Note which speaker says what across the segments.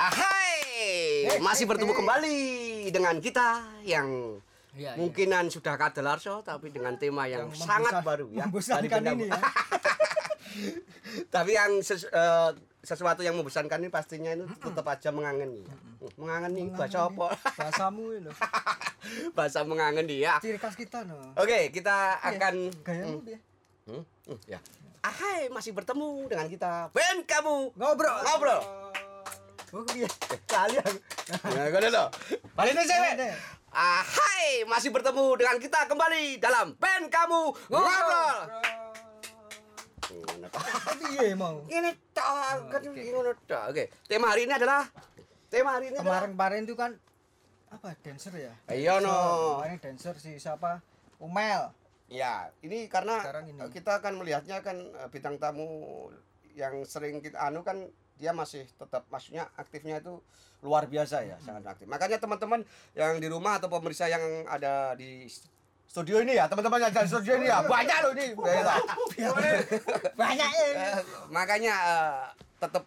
Speaker 1: Ahai, masih bertemu kembali dengan kita yang
Speaker 2: Iya,
Speaker 1: mungkinan sudah kadelarso tapi dengan tema yang,
Speaker 2: Yang
Speaker 1: sangat baru ya. Dari
Speaker 2: ini ya.
Speaker 1: tapi yang ses- eh, sesuatu yang membosankan ini pastinya itu tetap aja mengangeni. ya. Mengangeni bahasa apa?
Speaker 2: Bahasamu ini loh.
Speaker 1: bahasa mengangeni ya.
Speaker 2: Ciri khas kita no.
Speaker 1: Oke, kita
Speaker 2: Iya,
Speaker 1: akan
Speaker 2: gayamu dia.
Speaker 1: Hmm, hmm, ya. Ahai, masih bertemu dengan kita. Ben kamu
Speaker 2: Ngobrol.
Speaker 1: ngobrol.
Speaker 2: Oh iya. Kalian.
Speaker 1: Nah, kau dulu. Balik nih cewek.
Speaker 2: Ada.
Speaker 1: Ahai, masih bertemu dengan kita kembali dalam band kamu ngobrol.
Speaker 2: Iya mau.
Speaker 1: Ini ngono. Oke, tema hari ini adalah tema hari ini
Speaker 2: Kemarin-kemarin itu kan apa dancer ya?
Speaker 1: Iya, no.
Speaker 2: Kemarin dancer si siapa? Umel.
Speaker 1: Ya, ini karena
Speaker 2: ini.
Speaker 1: kita akan melihatnya kan eh, bintang tamu yang sering kita anu kan dia masih tetap maksudnya aktifnya itu luar biasa ya, sangat aktif. Makanya teman-teman yang di rumah atau pemirsa yang ada di studio ini ya, teman-teman yang ada di studio ini ya, banyak loh ini.
Speaker 2: Banyak ya.
Speaker 1: Makanya eh, tetap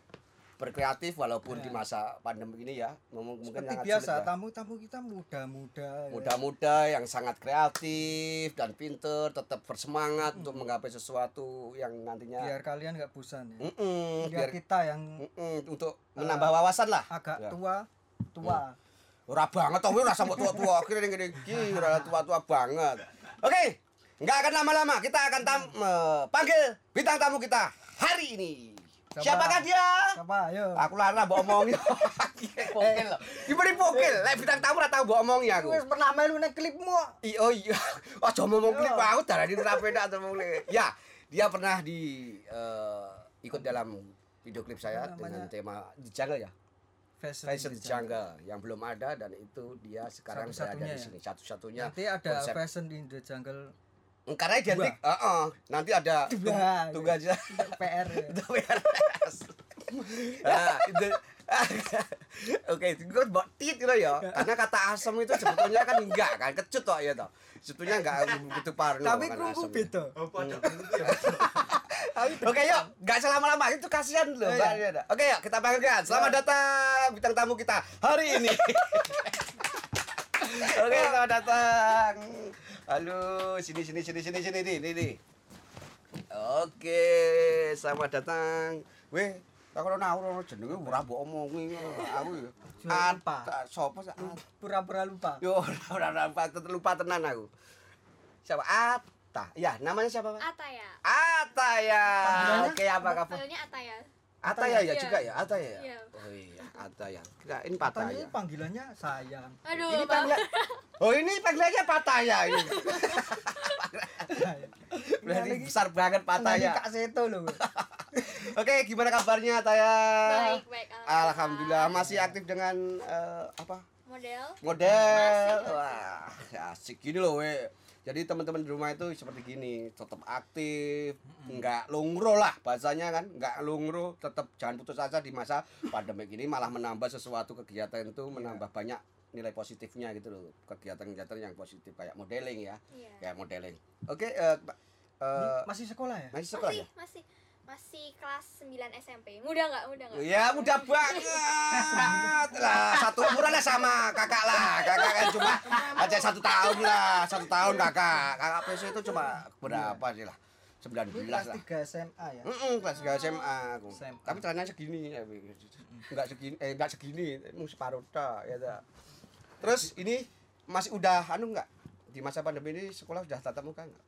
Speaker 1: berkreatif walaupun di masa pandemi ini ya. Mungkin
Speaker 2: Seperti
Speaker 1: sangat
Speaker 2: biasa
Speaker 1: sulit ya.
Speaker 2: tamu-tamu kita muda-muda. ya.
Speaker 1: muda-muda yang sangat kreatif dan pinter tetap bersemangat untuk menggapai sesuatu yang nantinya
Speaker 2: Biar kalian nggak bosan ya.
Speaker 1: Mm-mm,
Speaker 2: Biar
Speaker 1: biar
Speaker 2: kita yang
Speaker 1: mm-mm, untuk menambah wawasan lah
Speaker 2: agak
Speaker 1: Ya.
Speaker 2: tua tua.
Speaker 1: ora banget tau ora sampai tua-tua kira gini kira tua-tua banget oke nggak akan lama-lama kita akan tam eh, panggil bintang tamu kita hari ini
Speaker 2: Siapa?
Speaker 1: siapakah dia
Speaker 2: Siapa? Ayo.
Speaker 1: aku lara mbok omongin pokil loh gimana pokil lek bintang tamu ora tau mbok omongi aku
Speaker 2: Wes pernah melu nek klipmu.
Speaker 1: I- oh iya, aja ngomong klip
Speaker 2: Iya.
Speaker 1: aku darani rapeda atau ngomong klip. Ya, dia pernah di eh, ikut dalam video klip saya dengan tema di jungle ya.
Speaker 2: Fashion,
Speaker 1: Fashion
Speaker 2: design.
Speaker 1: Jungle yang belum ada dan itu dia sekarang berada
Speaker 2: Satu-satunya
Speaker 1: di
Speaker 2: ya?
Speaker 1: sini satu-satunya.
Speaker 2: Nanti ada
Speaker 1: konsep.
Speaker 2: fashion in the jungle
Speaker 1: Karena identik, Heeh, nanti ada
Speaker 2: Dua.
Speaker 1: tunggu aja.
Speaker 2: PR. ya.
Speaker 1: Itu PRS. Nah, itu Oke, itu gue buat tit gitu ya. Karena kata asam itu sebetulnya kan enggak kan, kecut toh ya toh. Sebetulnya enggak begitu parno
Speaker 2: Tapi
Speaker 1: kan
Speaker 2: kerungku
Speaker 1: asam.
Speaker 2: beda.
Speaker 1: Oke yuk, nggak selama-lama itu kasihan loh.
Speaker 2: Oh, iya.
Speaker 1: Oke yuk, kita panggilkan. Selamat datang bintang tamu kita hari ini. Oke, selamat datang. Halo, sini sini sini sini sini nih, nih nih. Oke, selamat datang. Weh, aku ora nau ora jenenge ora mbok omongi aku ya. Sopo sih?
Speaker 2: Pura-pura lupa.
Speaker 1: Yo, ora ora lupa, lupa tenan aku. Siapa? Ata. Ya, namanya siapa, Pak?
Speaker 3: Ataya.
Speaker 1: Ataya. Oke, apa kabar?
Speaker 3: Panggilnya Ataya.
Speaker 1: Ataya ya
Speaker 3: Iya.
Speaker 1: juga ya, Ataya ya.
Speaker 3: Iya.
Speaker 1: Oh iya, Ataya. Kira ini
Speaker 2: Katanya
Speaker 1: Pataya.
Speaker 2: panggilannya sayang.
Speaker 3: Aduh,
Speaker 1: Ini panggilan Oh, ini panggilannya Pataya ini. Berarti
Speaker 2: Lagi-
Speaker 1: besar banget Pataya.
Speaker 2: Kak Seto loh.
Speaker 1: Oke, gimana kabarnya Ataya?
Speaker 3: Baik, baik,
Speaker 1: Alhamdulillah
Speaker 3: alhamdulillah.
Speaker 1: masih aktif dengan eh, apa?
Speaker 3: Model.
Speaker 1: model
Speaker 3: Masih.
Speaker 1: wah asik gini loh we jadi teman-teman di rumah itu seperti gini tetap aktif nggak lungro lah bahasanya kan nggak lungro tetap jangan putus asa di masa pandemi ini malah menambah sesuatu kegiatan itu menambah banyak nilai positifnya gitu loh. Kegiatan-kegiatan yang positif kayak modeling ya.
Speaker 3: Iya.
Speaker 1: kayak modeling. Oke eh, Pak, eh,
Speaker 2: Masih sekolah ya?
Speaker 1: masih sekolah
Speaker 3: Masih,
Speaker 1: ya?
Speaker 3: masih masih kelas 9 SMP. Muda nggak? Muda nggak?
Speaker 1: Ya mudah banget lah satu umuran lah sama kakak lah kakak kan cuma aja satu tahun lah satu tahun kakak kakak PC itu cuma berapa sih lah sembilan
Speaker 2: Ini
Speaker 1: belas
Speaker 2: kelas
Speaker 1: lah
Speaker 2: 3 SMA ya.
Speaker 1: Mm kelas 3 SMA aku.
Speaker 2: SMA.
Speaker 1: Tapi celananya segini ya. Enggak segini eh enggak segini, mau separuh tok ya ta. Terus ini masih udah anu enggak? Di masa pandemi ini sekolah udah tatap muka enggak?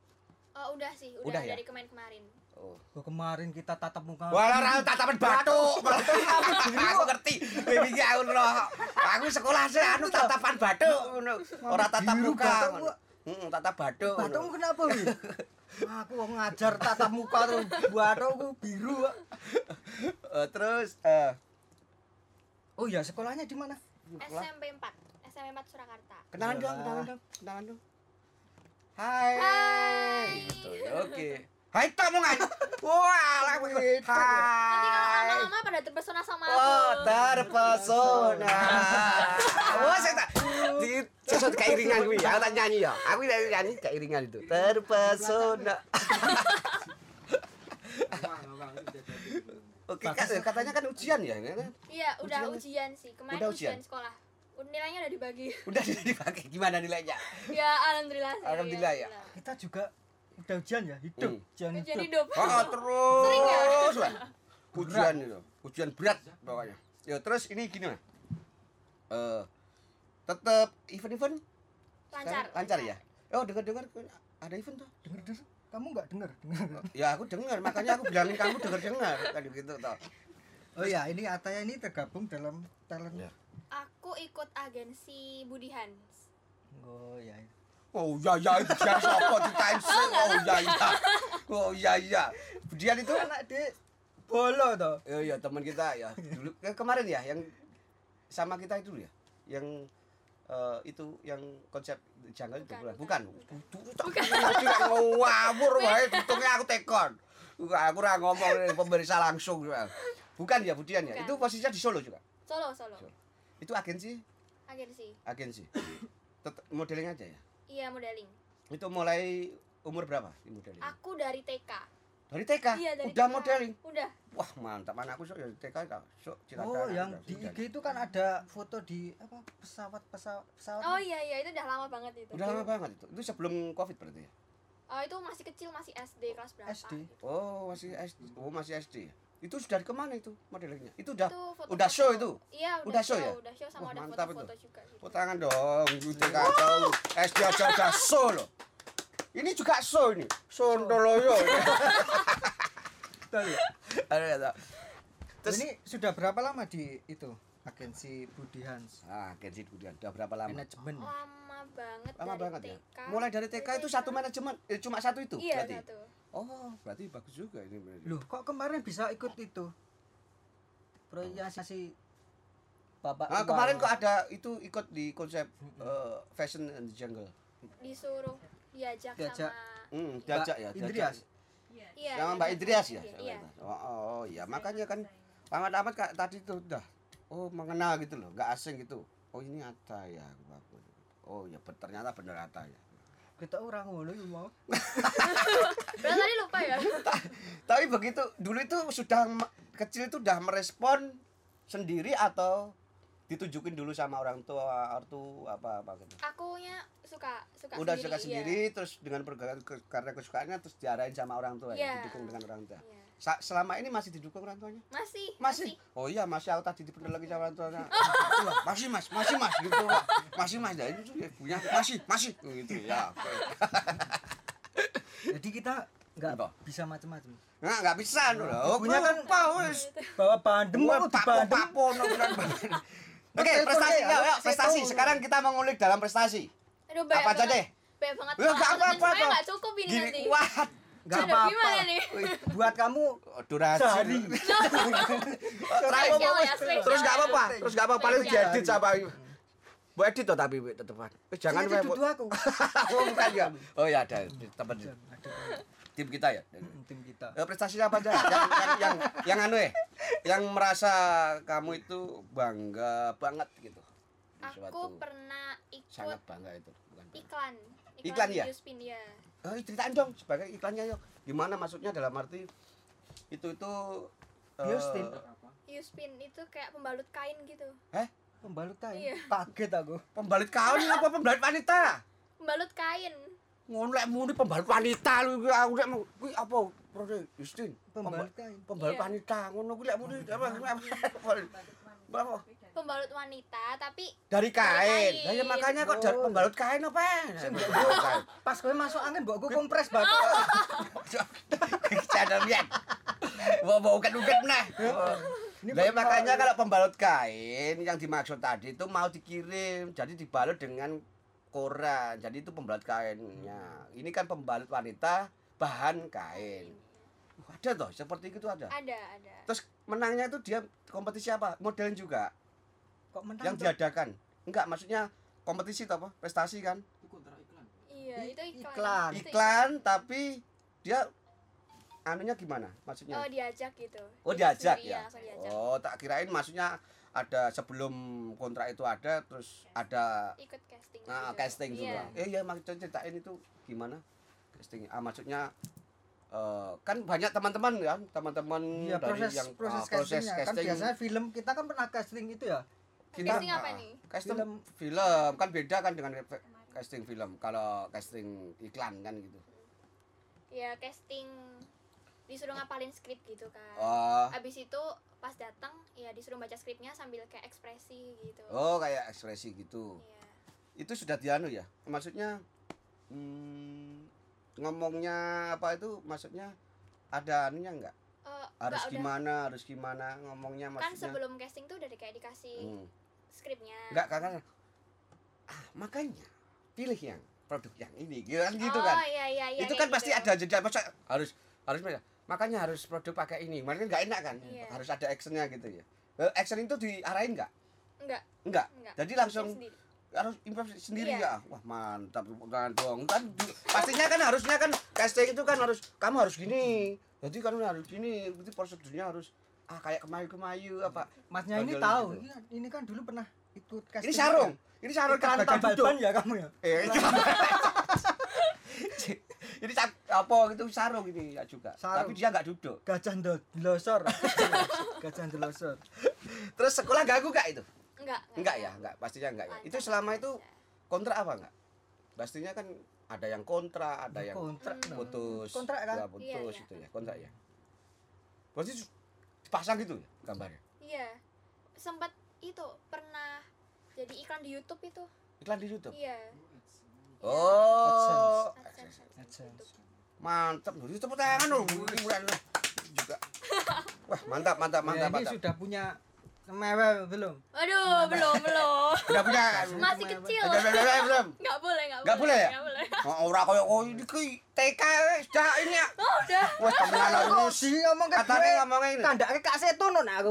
Speaker 3: Oh, udah sih, udah,
Speaker 1: Udah ya?
Speaker 3: dari kemarin-kemarin.
Speaker 1: Oh.
Speaker 2: Oh, kemarin kita tatap muka.
Speaker 1: Walah ra tatapan batu. Aku ngerti. Baby ki aku roh. Aku sekolah sih anu tatapan batu ngono. Ora tatap muka.
Speaker 2: batu.
Speaker 1: Heeh, tatap batu.
Speaker 2: Batung kenapa Wi? Aku mau ngajar tatap muka tuh batuk biru. Pak.
Speaker 1: Eh, terus eh
Speaker 2: Oh iya, sekolahnya di mana?
Speaker 3: SMP 4. SMP 4 Surakarta.
Speaker 1: kenalan dong,
Speaker 2: Wah.
Speaker 1: kenalan dong, kenalan dong. Hai.
Speaker 3: Hai.
Speaker 1: Gitu. ya, Oke. Hai omongan. Wah, lah
Speaker 2: Gitu.
Speaker 3: Nanti kalau
Speaker 1: Hai.
Speaker 3: lama-lama pada terpesona sama aku.
Speaker 1: Oh, terpesona. Oh, saya tak di sesuatu keiringan gue. Aku tak nyanyi ya. Aku tak nyanyi keiringan itu. Terpesona. Oke, katanya kan ujian ya, ini kan?
Speaker 3: Iya, udah
Speaker 1: Ujian-
Speaker 3: ujian sih. Kemarin
Speaker 1: Udah
Speaker 3: ujian.
Speaker 1: ujian?
Speaker 3: sekolah. Nilainya udah dibagi.
Speaker 1: Udah dipakai gimana nilainya?
Speaker 3: ya, alhamdulillah sih.
Speaker 1: Alhamdulillah ya.
Speaker 2: Kita juga udah ujian ya, hidup.
Speaker 1: Hmm.
Speaker 2: Ujian
Speaker 3: Ujian
Speaker 2: hidup.
Speaker 3: hidup.
Speaker 1: Oh, terus.
Speaker 3: Sering ya?
Speaker 1: lah. Ujian itu. Ujian berat pokoknya. Ya, terus ini gini lah. Eh tetap event-event
Speaker 3: Lancar.
Speaker 1: sekarang lancar ya? Oh, dengar-dengar ada event tuh.
Speaker 2: Denger. Kamu enggak denger? Denger.
Speaker 1: Ya, aku dengar, makanya aku bilangin kamu dengar-dengar kan gitu toh.
Speaker 2: Oh iya, ini Ataya ini tergabung dalam talent.
Speaker 1: Ya.
Speaker 3: Aku ikut agensi Budi Hans.
Speaker 2: Oh iya.
Speaker 1: Oh iya iya itu dia siapa di time sing. Oh iya iya. Oh iya iya. Dia itu
Speaker 2: Anak dia bolo toh.
Speaker 1: Oh iya teman kita ya. Dulu eh, kemarin ya yang sama kita itu ya. Yang eh, itu yang konsep jungle itu
Speaker 3: Bukan,
Speaker 1: bukan.
Speaker 3: bukan.
Speaker 1: Ngawur wae untungnya aku tekon. Aku ora ngomong pemirsa langsung. Bukan ya Budian ya.
Speaker 3: Bukan.
Speaker 1: Itu posisinya di Solo juga.
Speaker 3: Solo, Solo.
Speaker 1: Solo. Itu agensi
Speaker 3: Agensi.
Speaker 1: agensi. Tetap modeling aja ya.
Speaker 3: Iya, modeling.
Speaker 1: Itu mulai umur berapa di modeling?
Speaker 3: Aku dari TK.
Speaker 1: Dari TK.
Speaker 3: Iya, dari
Speaker 1: Udah
Speaker 3: TK.
Speaker 1: modeling.
Speaker 3: Udah.
Speaker 1: Wah, mantap anakku sok ya TK. Sok Cilacap,
Speaker 2: Oh, yang di. IG itu kan ada foto di apa pesawat pesawat pesawat.
Speaker 3: Oh iya iya itu udah lama banget itu.
Speaker 1: Udah lama banget itu. Itu sebelum Covid berarti ya?
Speaker 3: Oh itu masih kecil masih SD kelas berapa?
Speaker 2: SD.
Speaker 1: Oh, masih SD. Oh, masih SD. Ya? Itu sudah dari ke mana itu modelingnya? Itu udah
Speaker 3: Itu foto
Speaker 1: udah show itu?
Speaker 3: Iya udah,
Speaker 1: Udah show
Speaker 3: show,
Speaker 1: ya?
Speaker 3: Udah show sama
Speaker 1: Wah,
Speaker 3: ada
Speaker 1: mantap
Speaker 3: foto-foto
Speaker 1: itu.
Speaker 3: juga gitu.
Speaker 1: Tangan dong. Itu kacau. SD aja udah show loh. Ini juga show ini. Sondoloyo.
Speaker 2: Betul ya?
Speaker 1: Ada ada. Terus
Speaker 2: ini sudah berapa lama di itu agensi Budi Hans
Speaker 1: Ah, agensi kemudian udah berapa lama?
Speaker 2: manajemen?
Speaker 3: Lama banget
Speaker 1: Lama
Speaker 3: dari
Speaker 1: banget ya. Mulai dari TK itu satu manajemen, eh, cuma satu itu
Speaker 3: Iya
Speaker 1: berarti.
Speaker 3: satu.
Speaker 1: Oh, berarti bagus juga ini. berarti.
Speaker 2: Loh, kok kemarin bisa ikut itu? Proyasi Bapak
Speaker 1: Ah, kemarin kok ada itu ikut di konsep eh, fashion and the jungle.
Speaker 3: Disuruh diajak,
Speaker 2: Diajak.
Speaker 3: sama
Speaker 1: Hmm, diajak ya, diajak.
Speaker 2: Indrias.
Speaker 3: Iya.
Speaker 1: Sama
Speaker 3: diajak
Speaker 1: Mbak Idrias
Speaker 3: sama
Speaker 1: ya.
Speaker 3: Iya.
Speaker 1: Oh, oh, ya makanya kan amat-amat kak tadi tuh udah oh mengenal gitu loh, nggak asing gitu. Oh ini Ata ya, aku. Oh ya ternyata bener Ata ya.
Speaker 2: Kita orang ngono ya mau.
Speaker 3: Tadi lupa ya.
Speaker 1: Tapi begitu dulu itu sudah kecil itu udah merespon sendiri atau ditunjukin dulu sama orang tua, ortu apa apa gitu.
Speaker 3: Akunya suka suka
Speaker 1: Udah
Speaker 3: sendiri,
Speaker 1: suka
Speaker 3: iya.
Speaker 1: sendiri terus dengan pergerakan ke- karena kesukaannya terus diarahin sama orang tua ya,
Speaker 3: Iya.
Speaker 1: didukung dengan orang tua.
Speaker 3: Iya.
Speaker 1: Sa- selama ini masih didukung orang tuanya?
Speaker 3: Masih,
Speaker 1: Masih? Oh iya, masih aku tadi dibener lagi sama orang tuanya. Iya, masih mas, masih mas gitu. Masih mas, ya itu ya, punya masih, masih gitu ya. oke.
Speaker 2: Jadi kita nggak
Speaker 1: Apa?
Speaker 2: bisa macam-macam.
Speaker 1: Nah, nggak bisa loh. Oh,
Speaker 2: Punya kan
Speaker 1: apa wis.
Speaker 2: Bawa bandem
Speaker 1: Wah,
Speaker 2: kok
Speaker 1: Oke,
Speaker 2: Telepon
Speaker 1: prestasi yuk, yuk, prestasi. Sekarang kita mengulik dalam prestasi.
Speaker 3: Aduh, banyak
Speaker 1: Apa aja deh?
Speaker 3: Banyak banget.
Speaker 1: Ya, nggak
Speaker 3: Pak.
Speaker 1: apa-apa,
Speaker 3: Sebenarnya
Speaker 1: apa.
Speaker 3: nggak cukup ini nanti.
Speaker 1: Gini, wah,
Speaker 2: Nggak
Speaker 3: Aduh,
Speaker 2: apa-apa. Buat kamu
Speaker 1: Oh, durasi.
Speaker 2: Sehari.
Speaker 1: Terus nggak apa-apa, terus nggak apa-apa paling diedit sama Bu edit toh tapi tetepan. Eh, jangan
Speaker 2: itu duduk aku.
Speaker 1: Oh, bukan ya. Oh ya ada teman
Speaker 2: Ada
Speaker 1: tim kita ya.
Speaker 2: tim kita.
Speaker 1: Eh, prestasi apa aja? Yang, yang, yang, yang anu ya? Yang merasa kamu itu bangga banget gitu.
Speaker 3: Aku pernah ikut
Speaker 1: sangat bangga itu. Bukan bangga.
Speaker 3: iklan.
Speaker 1: Iklan ya?
Speaker 3: Newspin ya.
Speaker 1: Oh, ceritain dong sebagai iklannya yuk. Gimana maksudnya dalam arti itu itu eh,
Speaker 2: Biostin.
Speaker 3: Newspin itu kayak pembalut kain gitu.
Speaker 1: Eh,
Speaker 2: Pembalut kain.
Speaker 3: Iya.
Speaker 2: Kaget aku.
Speaker 1: pembalut kain apa pembalut wanita?
Speaker 3: Pembalut kain.
Speaker 1: Ngono lek muni pembalut wanita lu kuwi aku lek mau- kuwi apa? Prode Justin.
Speaker 2: Pembalut kain.
Speaker 1: pembalut
Speaker 3: Iya.
Speaker 1: wanita ngono kuwi lek muni apa?
Speaker 3: Pembalut wanita tapi
Speaker 1: Dari kain.
Speaker 3: kain.
Speaker 1: Lah ya makanya kok dari
Speaker 2: Oh.
Speaker 1: pembalut kain apa?
Speaker 2: Pas kowe masuk angin mbok aku kompres bapak.
Speaker 1: Channel lihat. Mau mau uket-uket nah.
Speaker 2: Ini
Speaker 1: Lah ya
Speaker 2: bapak-
Speaker 1: makanya kalau pembalut kain yang dimaksud tadi itu mau dikirim, jadi dibalut dengan koran. Jadi itu pembalut kainnya. Ini kan pembalut wanita bahan kain. Wah, Ada toh, seperti itu ada.
Speaker 3: ada ada.
Speaker 1: Terus menangnya itu dia kompetisi apa? Modeling juga
Speaker 2: Kok menang?
Speaker 1: yang
Speaker 2: Cok?
Speaker 1: diadakan. Enggak, maksudnya kompetisi atau apa? Prestasi kan?
Speaker 3: Iya,
Speaker 2: I-
Speaker 3: itu iklan.
Speaker 2: iklan.
Speaker 3: Itu
Speaker 1: Iklan tapi dia anunya gimana? Maksudnya?
Speaker 3: Oh, diajak gitu.
Speaker 1: Oh
Speaker 3: Dia
Speaker 1: diajak ya?
Speaker 3: diajak.
Speaker 1: Oh tak kirain maksudnya ada sebelum kontrak itu ada terus ada
Speaker 3: Ikut casting.
Speaker 1: nah,
Speaker 3: juga.
Speaker 1: casting
Speaker 3: Iya.
Speaker 1: juga. Eh ya maksudnya ceritain itu gimana casting? Ah maksudnya eh, kan banyak teman-teman kan, teman-teman dari
Speaker 2: proses
Speaker 1: yang
Speaker 2: proses,
Speaker 1: ah, proses
Speaker 2: kan
Speaker 1: casting.
Speaker 2: biasanya film kita kan pernah casting itu ya.
Speaker 1: Kita-
Speaker 3: Casting apa
Speaker 1: ah,
Speaker 3: nih?
Speaker 1: Casting
Speaker 2: Film.
Speaker 1: film. kan beda kan dengan casting film. Kalau casting iklan kan gitu.
Speaker 3: Ya casting disuruh ngapalin skrip gitu kan.
Speaker 1: Oh,
Speaker 3: Abis itu pas datang ya disuruh baca skripnya sambil kayak ekspresi gitu.
Speaker 1: oh kayak ekspresi gitu.
Speaker 3: Iya.
Speaker 1: Itu sudah dianu ya. Maksudnya hmm, ngomongnya apa itu maksudnya ada anunya enggak?
Speaker 3: Eh,
Speaker 1: Harus
Speaker 3: nggak udah-
Speaker 1: gimana, harus gimana ngomongnya
Speaker 3: Kan
Speaker 1: maksudnya.
Speaker 3: sebelum casting tuh udah kayak dikasih
Speaker 1: Hmm.
Speaker 3: skripnya.
Speaker 1: Enggak kakak. Ah, makanya pilih yang produk yang ini gitu kan gitu
Speaker 3: oh,
Speaker 1: kan.
Speaker 3: iya iya iya.
Speaker 1: itu
Speaker 3: kayak
Speaker 1: kan pasti
Speaker 3: gitu.
Speaker 1: ada jeda masa harus harus makanya harus produk pakai ini. Makanya enggak enak kan?
Speaker 3: Iya.
Speaker 1: Harus ada actionnya gitu ya. Eh, action itu diarahin enggak?
Speaker 3: Enggak,
Speaker 1: Enggak.
Speaker 3: enggak.
Speaker 1: Jadi langsung
Speaker 3: Sendiri.
Speaker 1: harus improv sendiri
Speaker 3: Iya.
Speaker 1: ya wah mantap kan dong kan pastinya kan harusnya kan casting itu kan harus kamu harus gini jadi kan harus gini berarti prosedurnya harus ah kayak kemayu kemayu apa
Speaker 2: Masnya ini tahu.
Speaker 1: gitu.
Speaker 2: Ini, ini kan dulu pernah ikut casting.
Speaker 1: ini sarung ini sarung keranta
Speaker 2: tambal ya kamu ya?
Speaker 1: eh itu ini sa- apa gitu sarung ini ya juga
Speaker 2: Sarung.
Speaker 1: tapi dia nggak duduk
Speaker 2: Gajah ndelosor. Gajah ndelosor.
Speaker 1: terus sekolah gagu gak itu
Speaker 3: Enggak.
Speaker 1: enggak ya enggak pastinya enggak ya itu selama itu kontrak apa enggak pastinya kan ada yang kontra ada yang
Speaker 2: kontrak.
Speaker 3: Hmm.
Speaker 2: dong.
Speaker 1: putus
Speaker 2: Kontrak kan?
Speaker 1: ya, putus
Speaker 3: Iya, iya.
Speaker 1: itu ya kontrak ya berarti dipasang gitu ya gambarnya
Speaker 3: Iya. Sempat itu pernah jadi iklan di YouTube itu.
Speaker 1: iklan di YouTube
Speaker 3: Iya.
Speaker 1: oh
Speaker 3: AdSense.
Speaker 2: AdSense.
Speaker 1: Mantap loh itu tepuk tangan loh juga wah mantap mantap
Speaker 2: Ya,
Speaker 1: mantap
Speaker 2: ini
Speaker 1: mantap
Speaker 2: sudah punya mewe belum?
Speaker 3: Aduh, belum, belum.
Speaker 1: udah punya
Speaker 3: Masih kecil.
Speaker 1: belum
Speaker 3: Enggak boleh, boleh.
Speaker 1: Nggak boleh ya?
Speaker 3: Nggak boleh.
Speaker 1: Oh, ora koyo oh ini ki TK wis dah ini ya.
Speaker 3: Oh, udah.
Speaker 1: Wes temenan ini.
Speaker 2: sih ngomong ke
Speaker 1: Katanya ngomongnya ini.
Speaker 2: Kandake kak setun no aku.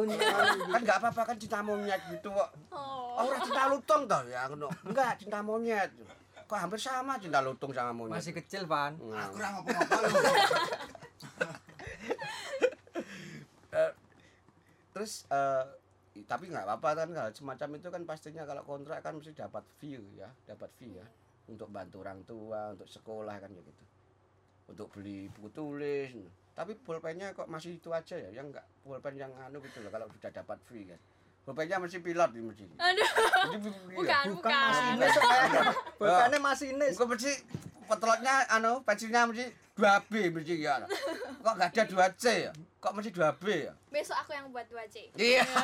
Speaker 1: Kan enggak apa-apa kan cinta monyet gitu kok.
Speaker 3: Oh.
Speaker 1: Oh, ora cinta lutung toh ya ngono. Enggak, cinta monyet. Kok hampir sama cinta lutung sama monyet.
Speaker 2: Masih kecil, Pan.
Speaker 1: Nah.
Speaker 4: Aku ora ngapa-ngapa lho.
Speaker 1: Eh, terus i- tapi nggak apa-apa kan hal semacam itu kan pastinya kalau kontrak kan mesti dapat view ya dapat fee ya untuk bantu orang tua untuk sekolah kan ya gitu untuk beli buku tulis tapi pulpennya kok masih itu aja ya yang enggak pulpen yang anu gitu loh kalau sudah dapat fee kan pulpennya mesti pilot ini mesti
Speaker 3: Aduh,
Speaker 1: Jadi, iya.
Speaker 3: bukan,
Speaker 2: Bukan
Speaker 3: bukan.
Speaker 2: masinis kayaknya. Bukannya masinis.
Speaker 1: Engko mesti petelotnya anu pensilnya mesti 2B mesti ya kok nggak ada 2C ya kok mesti 2B ya
Speaker 3: Besok aku yang buat 2C.
Speaker 1: Iya.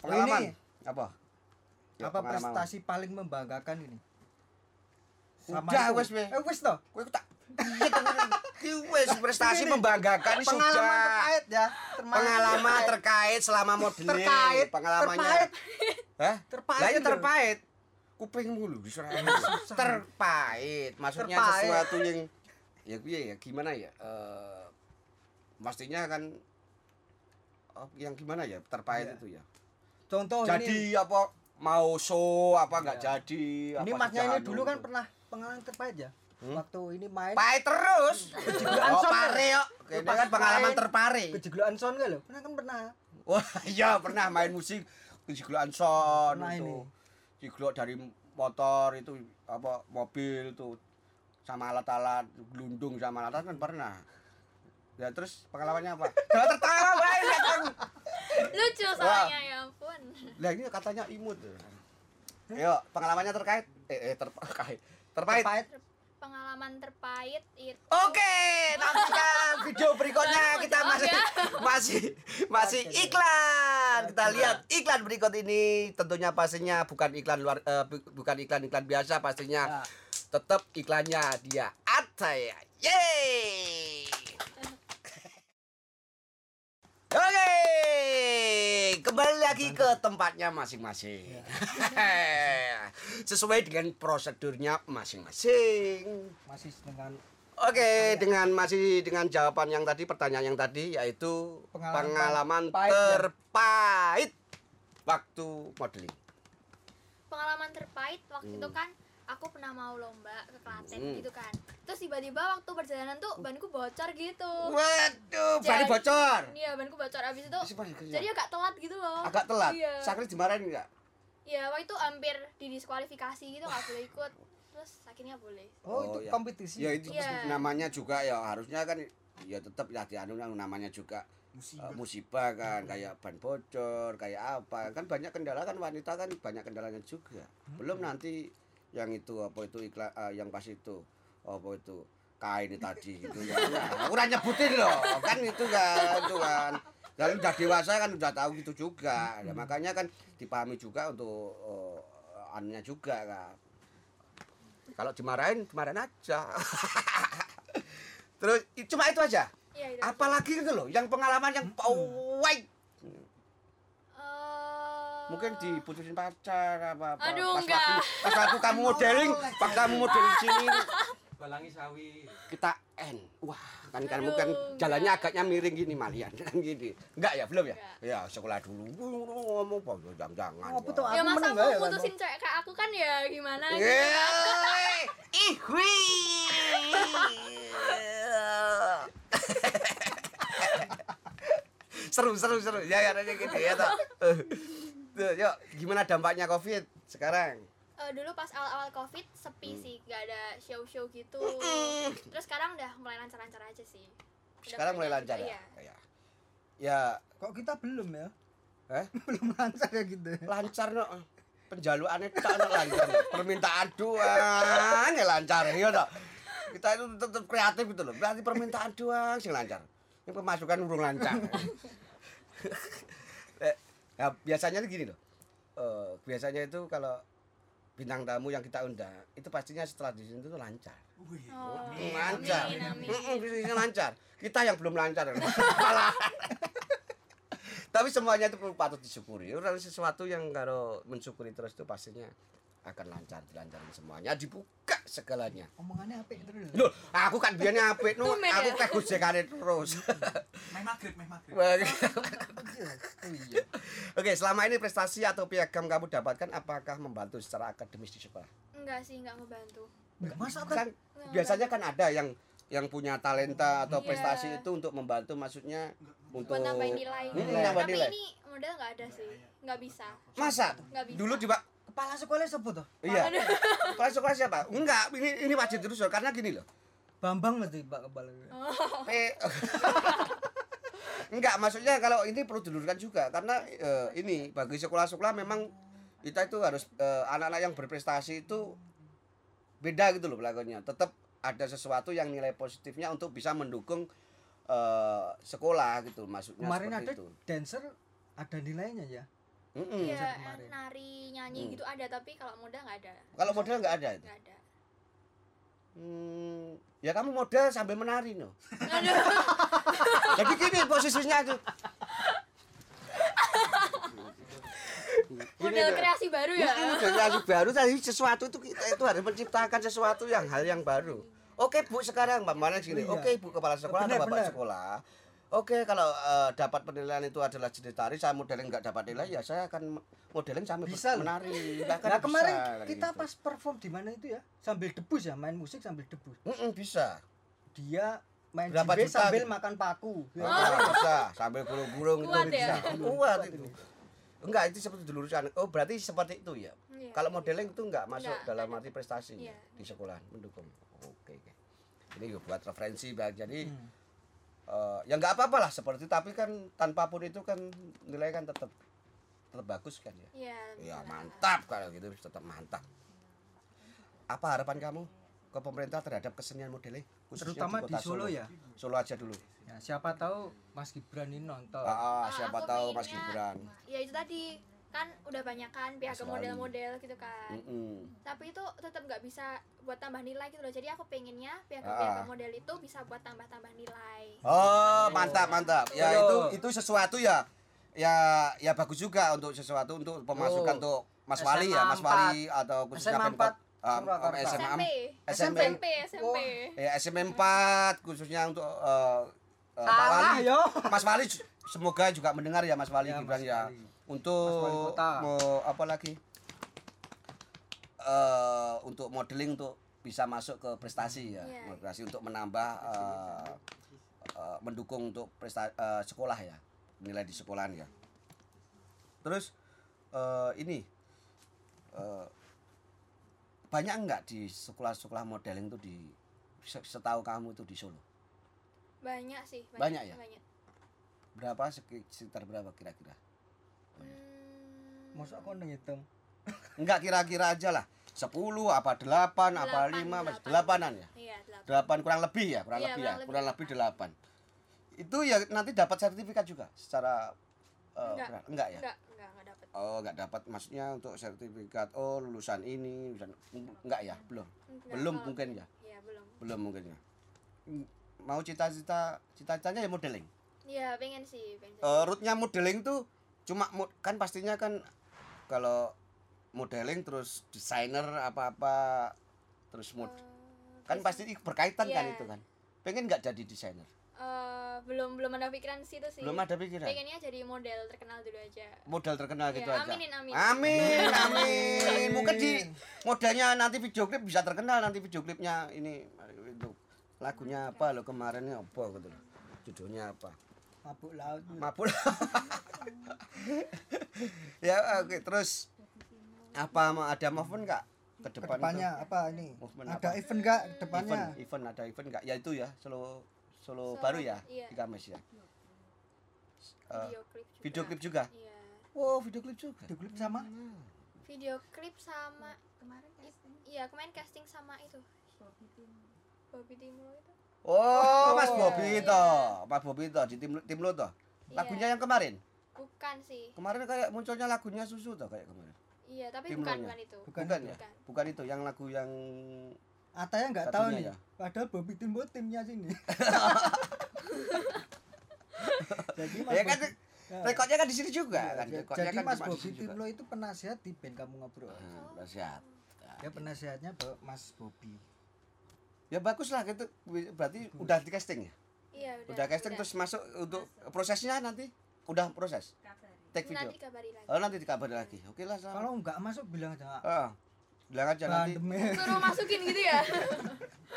Speaker 1: pengalaman
Speaker 2: Ini.
Speaker 1: apa? Ya,
Speaker 2: Apa
Speaker 1: pengalaman.
Speaker 2: prestasi paling membanggakan ini?
Speaker 1: Udah,
Speaker 2: itu.
Speaker 1: wes, wes.
Speaker 2: Eh wes toh.
Speaker 1: Kowe tak Iya, temen. Ki wis prestasi membanggakan
Speaker 2: Pengalaman
Speaker 1: sudah.
Speaker 2: terkait ya. Termasuk
Speaker 1: Pengalaman terkait selama modeling.
Speaker 2: terkait
Speaker 1: pengalamannya.
Speaker 2: terkait
Speaker 1: Hah?
Speaker 2: terpait
Speaker 1: Lah ya
Speaker 2: lho.
Speaker 1: terpait. Kupingmu lho disuarain. terpait. Maksudnya sesuatu yang ya piye ya gimana ya? Eh pastinya kan oh, yang gimana ya terpait
Speaker 2: Iya.
Speaker 1: itu ya.
Speaker 2: contoh
Speaker 1: jadi
Speaker 2: ini
Speaker 1: apa mau show apa nggak
Speaker 2: Iya.
Speaker 1: jadi
Speaker 2: ini masnya ini dulu kan
Speaker 1: gitu.
Speaker 2: pernah pengalaman terpait ya
Speaker 1: Hmm?
Speaker 2: waktu ini main.
Speaker 1: Pahit terus.
Speaker 2: Kejeglokan
Speaker 1: oh
Speaker 2: son,
Speaker 1: pare yo kan pengalaman
Speaker 2: main,
Speaker 1: terpare.
Speaker 2: kejeglokan son gak lo? Pernah kan pernah.
Speaker 1: Wah iya pernah main musik. Kejeglokan son
Speaker 2: Pernah
Speaker 1: itu. jeglok dari motor itu apa mobil tuh sama alat-alat gelundung sama alat kan pernah. Ya terus pengalamannya apa? Jangan tertawa banyak kan.
Speaker 3: Lucu soalnya ya ampun.
Speaker 1: lah ini katanya imut. Yo, pengalamannya terkait? Eh, eh terkait. Terkait.
Speaker 2: Terpait
Speaker 3: Pengalaman terpahit itu
Speaker 1: Oke, nantikan video berikutnya kita
Speaker 3: mau
Speaker 1: masih masih masih iklan. Kita lihat iklan berikut ini tentunya pastinya bukan iklan luar bu- bukan iklan-iklan biasa pastinya
Speaker 2: Ya.
Speaker 1: tetap iklannya dia Ataya. Yeay. Oke, kembali lagi ke tempatnya masing-masing. Sesuai dengan prosedurnya masing-masing.
Speaker 2: masih dengan
Speaker 1: Oke, dengan masih dengan jawaban yang tadi, pertanyaan yang tadi yaitu
Speaker 2: Pengalaman
Speaker 1: pengalaman
Speaker 2: pahit ya.
Speaker 1: terpahit waktu modeling.
Speaker 3: pengalaman terpahit waktu
Speaker 1: Hmm.
Speaker 3: itu kan aku pernah mau lomba ke Klaten
Speaker 1: Hmm.
Speaker 3: gitu kan. Terus tiba-tiba waktu perjalanan tuh banku bocor gitu.
Speaker 1: Waduh,
Speaker 3: Jadi-
Speaker 1: balik bocor.
Speaker 3: Iya, banku bocor abis itu
Speaker 1: kerja.
Speaker 3: jadi agak telat gitu loh.
Speaker 1: Agak telat.
Speaker 3: Iya.
Speaker 1: Sakit dimarahin enggak?
Speaker 3: Iya, waktu itu hampir didiskualifikasi gitu nggak boleh ikut. terus akhirnya boleh
Speaker 2: Oh,
Speaker 1: Oh,
Speaker 2: itu
Speaker 1: ya.
Speaker 2: kompetisi.
Speaker 1: Ya itu
Speaker 3: Iya.
Speaker 1: namanya juga ya harusnya kan ya tetap ya dianu yang namanya juga uh, musibah kan kayak ban bocor kayak apa kan banyak kendala kan wanita kan banyak kendalanya juga belum nanti yang itu apa itu iklan uh, yang pas itu. Apa itu? Kain tadi gitu ya. Nah, aku udah nyebutin loh kan itu kan itu kan. Dan udah dewasa kan udah tahu gitu juga. Ya, makanya kan dipahami juga untuk uh, anunya juga kan. Kalau dimarahin dimarahin aja. Terus cuma itu aja?
Speaker 3: Iya itu
Speaker 1: apalagi itu loh yang pengalaman yang pawai
Speaker 3: Eh,
Speaker 1: mungkin diputusin pacar apa apa
Speaker 3: Aduh,
Speaker 1: pas
Speaker 3: enggak.
Speaker 1: waktu pas waktu kamu modeling pas kamu modeling sini
Speaker 4: Balangi sawi.
Speaker 1: kita N wah kan kamu kan jalannya
Speaker 3: enggak.
Speaker 1: agaknya miring gini malian kan gini enggak ya belum ya
Speaker 3: Enggak.
Speaker 1: ya sekolah dulu ngomong apa jangan jangan
Speaker 2: Oh, betul.
Speaker 3: ya
Speaker 2: Aku
Speaker 3: masa aku
Speaker 2: ya, kan?
Speaker 3: putusin cewek kayak aku kan ya gimana gitu.
Speaker 1: Ih wih. seru seru seru ya ya nanya gitu ya toh Tuh, yuk gimana dampaknya covid sekarang?
Speaker 3: Eh, dulu pas awal-awal covid sepi
Speaker 1: Hmm.
Speaker 3: sih gak ada show-show gitu. Terus sekarang udah mulai lancar-lancar aja sih. Udah
Speaker 1: sekarang mulai lancar ya?
Speaker 3: iya.
Speaker 1: ya ya
Speaker 2: Kok kita belum ya?
Speaker 1: eh
Speaker 2: Belum lancar ya gitu.
Speaker 1: lancar no penjaluannya tak no lancar. No. permintaan doang ya lancar ya toh kita itu tetap kreatif gitu loh. Berarti permintaan doang sih lancar. Ini pemasukan urung lancar Ya, biasanya gini loh. Eh, biasanya itu kalau bintang tamu yang kita undang itu pastinya setelah di sini tuh lancar.
Speaker 3: Oh,
Speaker 1: Mm, lancar.
Speaker 3: amin, amin.
Speaker 1: Mm-mm, bisnisnya lancar. Kita yang belum lancar. Malah tapi semuanya itu perlu patut disyukuri. Orang sesuatu yang kalau mensyukuri terus itu pastinya akan lancar dilancarin semuanya. Dibuka segalanya.
Speaker 2: Omongannya apik terus.
Speaker 1: loh aku kan biarnya apik no aku
Speaker 3: ya?
Speaker 1: teh gojekane terus.
Speaker 4: Meh maghrib, meh maghrib.
Speaker 2: Iya.
Speaker 1: oke selama ini prestasi atau piagam kamu dapatkan apakah membantu secara akademis di sekolah?
Speaker 3: Enggak sih enggak ngebantu.
Speaker 2: Masa
Speaker 1: kan
Speaker 3: Enggak
Speaker 1: biasanya kan ada yang yang punya talenta atau
Speaker 3: Iya.
Speaker 1: prestasi itu untuk membantu maksudnya untuk
Speaker 3: buat nambahin nilai.
Speaker 1: Hmm, nambah
Speaker 3: tapi
Speaker 1: nilai.
Speaker 3: ini model nggak ada sih. Nggak bisa.
Speaker 1: Masa?
Speaker 3: Nggak bisa.
Speaker 1: Dulu coba
Speaker 2: Kepala sekolah sebut toh?
Speaker 1: iya. Kelas sekolah siapa? Enggak ini ini wajib terus loh, karena gini loh.
Speaker 2: Bambang mesti Pak kepala.
Speaker 1: Eh, enggak maksudnya kalau ini perlu diluruskan juga karena eh, ini bagi sekolah-sekolah memang kita itu harus eh, anak-anak yang berprestasi itu beda gitu loh pelakunya. Tetap ada sesuatu yang nilai positifnya untuk bisa mendukung eh, sekolah gitu maksudnya
Speaker 2: Kemarin
Speaker 1: seperti
Speaker 2: ada
Speaker 1: itu.
Speaker 2: dancer ada nilainya ya.
Speaker 1: Mm-mm.
Speaker 3: Iya,
Speaker 2: kemarin.
Speaker 3: nari nyanyi
Speaker 1: Hmm.
Speaker 3: gitu ada tapi kalau model nggak ada
Speaker 1: kalau model nggak ada itu
Speaker 3: nggak ada
Speaker 1: Hmm, ya kamu model sambil menari no. Jadi gini posisinya tuh.
Speaker 3: model kreasi baru ya
Speaker 1: Mm, generasi baru tadi sesuatu itu kita itu harus menciptakan sesuatu yang hal yang baru. Oke bu sekarang mbak mana sini.
Speaker 2: Iya.
Speaker 1: Oke bu kepala sekolah
Speaker 2: Benar,
Speaker 1: atau bapak
Speaker 2: benar.
Speaker 1: sekolah. Oke kalau eh, dapat penilaian itu adalah jenis tari saya modeling nggak dapat nilai ya saya akan modeling sambil
Speaker 2: Bisa
Speaker 1: menari. Nggak kan
Speaker 2: Nah kemarin
Speaker 1: bisa,
Speaker 2: kita
Speaker 1: gitu.
Speaker 2: pas perform di mana itu ya sambil debus ya main musik sambil debus.
Speaker 1: Mm-mm, bisa.
Speaker 2: Dia main
Speaker 1: Berapa
Speaker 2: jibe
Speaker 1: juta
Speaker 2: sambil
Speaker 1: gitu?
Speaker 2: makan paku. Ya,
Speaker 1: Oh, bisa sambil burung-burung itu
Speaker 3: Kuat
Speaker 1: bisa.
Speaker 3: ya?
Speaker 1: Kuat itu. Enggak, itu seperti diluruskan. Oh, berarti seperti itu ya.
Speaker 3: Iya.
Speaker 1: Kalau modeling itu enggak masuk
Speaker 3: Enggak,
Speaker 1: dalam
Speaker 3: enggak
Speaker 1: arti prestasi
Speaker 3: Iya.
Speaker 1: di sekolah mendukung. Oke, oke. Ini juga buat referensi Bang. Jadi
Speaker 2: Hmm.
Speaker 1: Eh, ya enggak apa-apa lah seperti itu tapi kan tanpa pun itu kan nilai kan tetap tetap bagus kan ya.
Speaker 3: Iya,
Speaker 1: Ya
Speaker 3: bisa.
Speaker 1: mantap kalau gitu tetap mantap. Apa harapan kamu ke pemerintah terhadap kesenian khususnya
Speaker 2: Terutama di
Speaker 1: kota
Speaker 2: Solo ya.
Speaker 1: Solo aja dulu.
Speaker 2: Ya, siapa tahu Mas Gibran ini nonton.
Speaker 1: Ah, ah,
Speaker 3: Ah,
Speaker 1: siapa
Speaker 3: aku
Speaker 1: tahu Mas Gibran.
Speaker 3: ya itu tadi kan udah banyak kan pihak
Speaker 1: Wali.
Speaker 3: model-model gitu kan
Speaker 1: Mm-mm.
Speaker 3: tapi itu tetap nggak bisa buat tambah nilai gitu loh jadi aku pengennya pihak
Speaker 1: Ah.
Speaker 3: model itu bisa buat tambah-tambah nilai
Speaker 1: Oh, mantap mantap. Ya
Speaker 2: Yo.
Speaker 1: itu itu sesuatu ya ya ya bagus juga untuk sesuatu untuk pemasukan
Speaker 2: Yo.
Speaker 1: untuk Mas
Speaker 2: SMA
Speaker 1: Wali ya, Mas
Speaker 2: 4.
Speaker 1: Wali atau khususnya
Speaker 2: SMA
Speaker 1: Pemkot
Speaker 2: 4
Speaker 1: um,
Speaker 2: Surakarta.
Speaker 1: SMA
Speaker 3: SMP
Speaker 1: SMP
Speaker 3: SMP SMP
Speaker 1: ya SMP 4 khususnya untuk eh, eh, Pak
Speaker 2: Salah
Speaker 1: Wali.
Speaker 2: yo.
Speaker 1: Mas Wali semoga juga mendengar ya Mas Wali
Speaker 2: Ya,
Speaker 1: Gibran
Speaker 2: Mas
Speaker 1: ya.
Speaker 2: Wali.
Speaker 1: Untuk mau apa lagi? eh untuk modeling untuk bisa masuk ke prestasi ya,
Speaker 3: Iya.
Speaker 1: prestasi untuk menambah eh, eh, mendukung untuk prestasi sekolah ya, nilai di sekolahan ya. Terus eh, ini eh, banyak enggak di sekolah-sekolah modeling tuh di se- setahu kamu itu di Solo?
Speaker 3: banyak sih
Speaker 1: Banyak ya?
Speaker 3: banyak
Speaker 1: Berapa seki- sekitar berapa kira-kira?
Speaker 2: Masa kok ngitung?
Speaker 1: Enggak kira-kira aja lah. 10 apa 8 apa
Speaker 3: Delapan,
Speaker 1: 5
Speaker 3: delapan.
Speaker 1: delapanan ya?
Speaker 3: iya delapan
Speaker 1: Delapan kurang lebih ya, kurang
Speaker 3: Iya,
Speaker 1: lebih ya,
Speaker 3: kurang lebih
Speaker 1: kurang lebih
Speaker 3: delapan.
Speaker 1: delapan. Itu ya nanti dapat sertifikat juga secara eh,
Speaker 3: Enggak.
Speaker 1: enggak ya?
Speaker 3: enggak enggak enggak dapat
Speaker 1: Oh, enggak dapat maksudnya untuk sertifikat oh lulusan ini, lulusan enggak ya? Belum.
Speaker 3: Enggak,
Speaker 1: Belum
Speaker 3: kalau-
Speaker 1: mungkin ya?
Speaker 3: iya belum
Speaker 1: Belum mungkin ya. Mau cita-cita cita-citanya ya modeling.
Speaker 3: iya pengen sih pengen
Speaker 1: Eh rootnya modeling tuh cuma kan pastinya kan kalau modeling terus desainer apa-apa terus mod
Speaker 3: Eh,
Speaker 1: kan pasti berkaitan kan
Speaker 3: Iya.
Speaker 1: itu kan. Pengen nggak jadi desainer?
Speaker 3: Eh, belum belum ada pikiran situ sih
Speaker 1: Belum ada pikiran.
Speaker 3: pengennya jadi model terkenal dulu aja
Speaker 1: Model terkenal gitu
Speaker 3: Iya,
Speaker 1: aja.
Speaker 3: aminin, amin.
Speaker 1: Amin, amin. Mungkin di modelnya nanti video klip bisa terkenal nanti video klipnya ini itu lagunya apa lo kemarin ini apa gitu loh. Judulnya apa?
Speaker 2: Mabuk laut.
Speaker 1: Mabul. ya oke terus apa ada movement nggak ke depan
Speaker 2: Ke depannya
Speaker 1: itu?
Speaker 2: apa ini?
Speaker 1: Movement
Speaker 2: Ada
Speaker 1: apa?
Speaker 2: event enggak
Speaker 1: event
Speaker 2: depannya?
Speaker 1: event ada event nggak ya itu ya Solo Solo,
Speaker 3: Solo,
Speaker 1: baru ya
Speaker 3: iya.
Speaker 1: di Kamis ya Eh,
Speaker 3: video klip juga
Speaker 1: video klip juga
Speaker 3: iya
Speaker 1: oh video klip juga
Speaker 2: Video klip sama
Speaker 3: video klip sama kemarin iya kemarin casting sama itu Bobby Timo itu
Speaker 1: oh Mas Bobi
Speaker 3: iya.
Speaker 1: itu Mas Bobi itu di tim tim lo tuh
Speaker 3: Iya.
Speaker 1: lagunya yang kemarin
Speaker 3: bukan sih
Speaker 1: kemarin kayak munculnya lagunya susu tuh kayak kemarin
Speaker 3: iya tapi
Speaker 1: Tim
Speaker 3: bukan bukan itu
Speaker 2: Bukan
Speaker 1: bukan
Speaker 2: itu.
Speaker 1: ya
Speaker 3: Bukan.
Speaker 1: bukan itu yang lagu yang
Speaker 2: Ataya nggak tahu nih.
Speaker 1: ya.
Speaker 2: Padahal Bobby Timbo timnya sini. Jadi Mas
Speaker 1: ya kan
Speaker 2: Bobby- Ya.
Speaker 1: rekodnya kan di sini juga
Speaker 2: Iya,
Speaker 1: kan
Speaker 2: ja-
Speaker 1: rekodnya
Speaker 2: Jadi
Speaker 1: kan
Speaker 2: Mas
Speaker 1: sini juga.
Speaker 2: Timlo itu penasehat di band kamu ngobrol.
Speaker 1: Nah, nasihat.
Speaker 2: Ya penasehatnya Pak Mas Bobby.
Speaker 1: Ya bagus lah gitu. Berarti udah di casting ya?
Speaker 3: iya udah
Speaker 1: Udah casting terus masuk untuk prosesnya nanti udah proses. Take video.
Speaker 3: nanti kabari lagi
Speaker 1: Oh nanti dikabari lagi. Oke lah sama.
Speaker 2: Kalau nggak masuk bilang aja.
Speaker 1: Ah, bilang aja nanti.
Speaker 2: Pandemi.
Speaker 3: suruh masukin gitu ya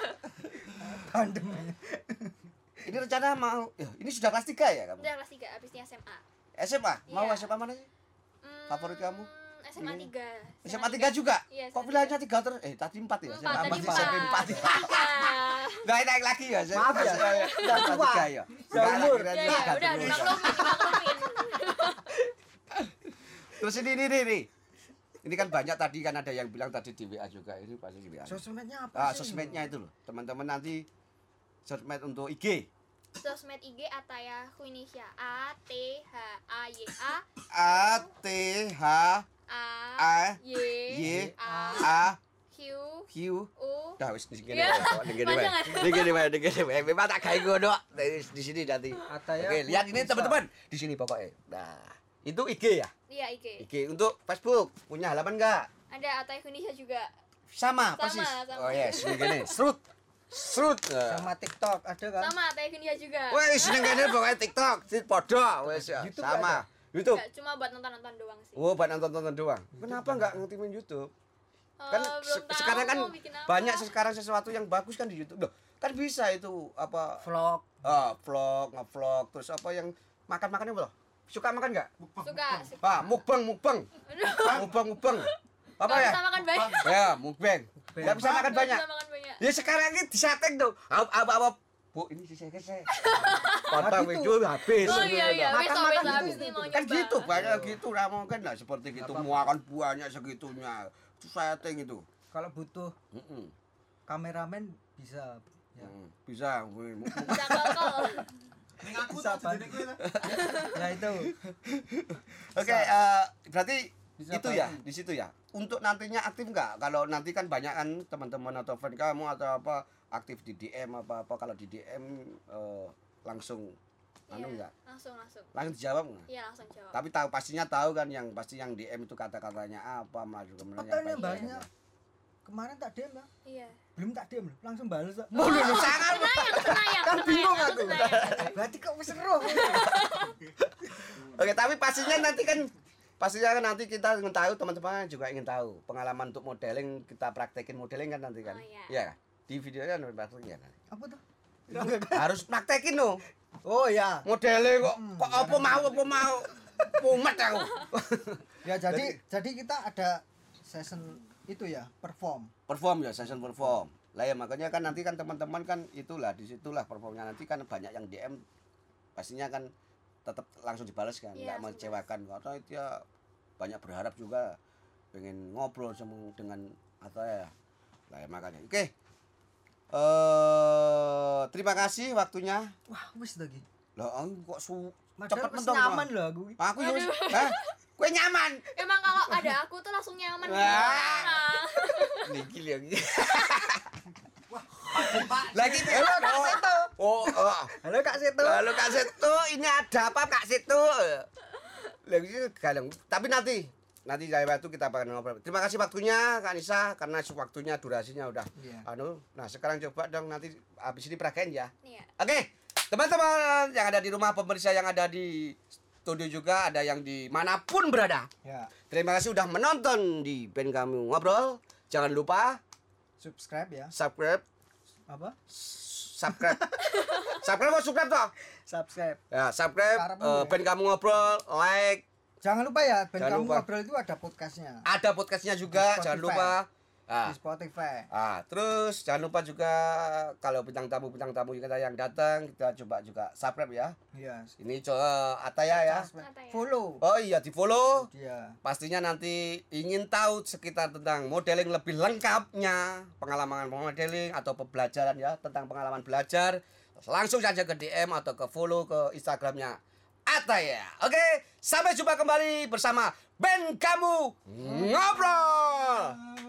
Speaker 2: Pandemi.
Speaker 1: Ini rencana mau ya, ini sudah kelas 3 ya kamu?
Speaker 3: udah kelas 3 abisnya SMA
Speaker 1: SMA? Mau
Speaker 3: Iya.
Speaker 1: SMA mana sih?
Speaker 3: Hmm,
Speaker 1: Favorit kamu?
Speaker 3: SMA
Speaker 1: Ini.
Speaker 3: 3
Speaker 1: SMA 3 juga?
Speaker 3: Iya,
Speaker 1: Kok pilihannya 3 terus? Eh, tadi 4 ya?
Speaker 3: Empat,
Speaker 1: SMA
Speaker 3: tadi
Speaker 1: masih SMP 4 ya.
Speaker 3: Iya.
Speaker 1: Naik lagi ya?
Speaker 2: Maaf ya,
Speaker 1: saya-
Speaker 2: udah tua.
Speaker 1: 3 ya?
Speaker 2: Umur.
Speaker 3: ya ya udah
Speaker 1: terus.
Speaker 3: dimaklumin
Speaker 1: Terus ini ini ini, ini. Ini kan banyak tadi kan ada yang bilang tadi di WA juga ini pasti di WA.
Speaker 2: Sosmednya
Speaker 1: Ah,
Speaker 2: apa sih?
Speaker 1: sosmednya itu loh. Teman-teman nanti sosmed untuk IG.
Speaker 3: sosmed IG Ataya Huinisha A T H A Y A
Speaker 1: A T H
Speaker 3: A
Speaker 1: A
Speaker 3: Y
Speaker 1: Y
Speaker 3: A
Speaker 1: A
Speaker 3: Q
Speaker 1: Q
Speaker 3: U
Speaker 1: Dah wis di sini wae, di sini. Di sini wae, di sini wae. Memang tak gawe ngono di, di sini nanti. Oke, lihat ini teman-teman. Di sini pokoknya. Nah, itu IG ya?
Speaker 3: Iya IG
Speaker 1: IG untuk Facebook punya halaman enggak?
Speaker 3: ada Ataya Huinisha juga
Speaker 1: Sama,
Speaker 3: Sama,
Speaker 1: persis.
Speaker 3: sama.
Speaker 1: Oh yes, begini. Serut. Serut.
Speaker 2: Sama TikTok ada kan?
Speaker 3: sama Ataya Huinisha juga
Speaker 1: Wes, seneng kene pokoknya TikTok, podo wes ya. Sama.
Speaker 2: ada?
Speaker 1: YouTube.
Speaker 3: Enggak, cuma buat nonton-nonton doang sih
Speaker 1: Oh, buat nonton-nonton doang. Kenapa enggak ngutimin YouTube?
Speaker 3: Eh,
Speaker 1: Kan se-
Speaker 3: tahu
Speaker 1: sekarang kan banyak sekarang sesuatu yang bagus kan di YouTube. Loh, kan bisa itu apa
Speaker 2: Vlog.
Speaker 1: ah, vlog, nge-vlog, terus apa yang makan-makannya apa? loh? Suka makan enggak?
Speaker 3: suka suka
Speaker 1: Ah, mukbang, mukbang. Mukbang, mukbang. Apa
Speaker 3: Nggak
Speaker 1: ya?
Speaker 3: bisa makan banyak
Speaker 1: Ya, mukbang. Enggak bisa makan
Speaker 3: Nggak
Speaker 1: banyak.
Speaker 3: makan
Speaker 1: Ya sekarang ini dong. Apa apa, apa Bu, ini sisa saya. Potong itu habis.
Speaker 3: oh iya iya
Speaker 2: Makan-
Speaker 3: besok
Speaker 2: makan
Speaker 3: besok
Speaker 2: gitu.
Speaker 3: habis nih mau
Speaker 1: Kan gitu, banyak gitu ramu kan lah seperti gitu makan banyak segitunya. Itu setting itu.
Speaker 2: Kalau butuh kameramen bisa. Ya.
Speaker 1: Mm, Bisa.
Speaker 3: bisa kol
Speaker 4: Ning aku
Speaker 2: Bisa,
Speaker 4: tak
Speaker 2: ya itu.
Speaker 1: Oke, eh, berarti
Speaker 2: Bisa
Speaker 1: itu ya,
Speaker 2: bantu.
Speaker 1: di situ ya. Untuk nantinya aktif nggak? Kalau nanti kan banyak kan teman-teman atau fan kamu atau apa aktif di DM apa apa kalau di DM eh, langsung anu
Speaker 3: Iya,
Speaker 1: enggak?
Speaker 3: langsung langsung
Speaker 1: Langsung dijawab nggak?
Speaker 3: iya langsung jawab
Speaker 1: Tapi tahu pastinya tahu kan yang pasti yang DM itu kata-katanya apa, maju kemudian
Speaker 2: Katanya
Speaker 1: apa.
Speaker 2: bahasnya kemarin tak DM ya.
Speaker 3: iya
Speaker 2: Belum tak DM langsung balas.
Speaker 1: Mau lu sangat.
Speaker 3: senayang senayang
Speaker 2: Kan bingung aku. Berarti kok seru.
Speaker 1: Oke, tapi pastinya nanti kan pastinya kan nanti kita ingin tahu teman-teman juga ingin tahu pengalaman untuk modeling kita praktekin modeling kan nanti kan.
Speaker 3: Oh, iya.
Speaker 1: Iya. Di videonya kan praktekin kan.
Speaker 2: Apa tuh?
Speaker 1: Harus praktekin loh.
Speaker 2: Oh ya.
Speaker 1: Modeling kok
Speaker 2: Hmm,
Speaker 1: kok apa mau apa mau. Pumet aku.
Speaker 2: Ya jadi jadi kita ada session itu ya perform.
Speaker 1: perform ya session perform lah ya makanya kan nanti kan teman-teman kan itulah di situlah performnya nanti kan banyak yang DM pastinya kan tetap langsung dibalas kan nggak
Speaker 3: langsung
Speaker 1: mengecewakan karena itu ya banyak berharap juga pengen ngobrol sama dengan atau ya lah ya makanya oke eh terima kasih waktunya
Speaker 2: Wah, wis lagi.
Speaker 1: lah aku kok su
Speaker 2: Padahal
Speaker 1: cepet
Speaker 2: pas
Speaker 1: mentong
Speaker 2: nyaman loh aku.
Speaker 1: aku ya wis- Hah? kue nyaman
Speaker 3: Emang kalau ada aku tuh langsung nyaman.
Speaker 1: Wah.
Speaker 3: Nah.
Speaker 1: Niki lagi. Lagi Halo Kak Seto. Oh, oh.
Speaker 2: Halo Kak Seto.
Speaker 1: Halo Kak Seto, ini ada apa Kak Seto? Lagi galeng. Tapi nanti nanti saya waktu kita akan ngobrol. Terima kasih waktunya Kak Nisa karena waktunya durasinya udah
Speaker 2: Iya.
Speaker 1: anu. Nah, sekarang coba dong nanti habis ini peragain ya.
Speaker 3: Iya.
Speaker 1: Oke, teman-teman yang ada di rumah pemirsa yang ada di studio juga ada yang di mana pun berada.
Speaker 2: Ya,
Speaker 1: Terima kasih sudah menonton di band kami ngobrol. Jangan lupa
Speaker 2: subscribe ya.
Speaker 1: subscribe,
Speaker 2: Apa?
Speaker 1: subscribe, subscribe atau subscribe toh?
Speaker 2: Subscribe.
Speaker 1: Ya, subscribe eh,
Speaker 2: ya.
Speaker 1: band kamu ngobrol, like,
Speaker 2: Jangan lupa ya, band
Speaker 1: Jangan
Speaker 2: kamu
Speaker 1: lupa.
Speaker 2: ngobrol itu ada podcastnya
Speaker 1: ada podcastnya juga, jangan lupa. Ah,
Speaker 2: di Spotify.
Speaker 1: ah, terus jangan lupa juga kalau bintang tamu bintang tamu kita yang datang kita coba juga subscribe ya.
Speaker 2: Iya.
Speaker 1: Ini coba Ataya ya.
Speaker 3: Ataya.
Speaker 2: Follow.
Speaker 1: Oh iya di follow.
Speaker 2: Dia.
Speaker 1: Pastinya nanti ingin tahu sekitar tentang modeling lebih lengkapnya, pengalaman modeling atau pembelajaran ya tentang pengalaman belajar, langsung saja ke DM atau ke follow ke Instagramnya Ataya. Oke, sampai jumpa kembali bersama band kamu ngobrol.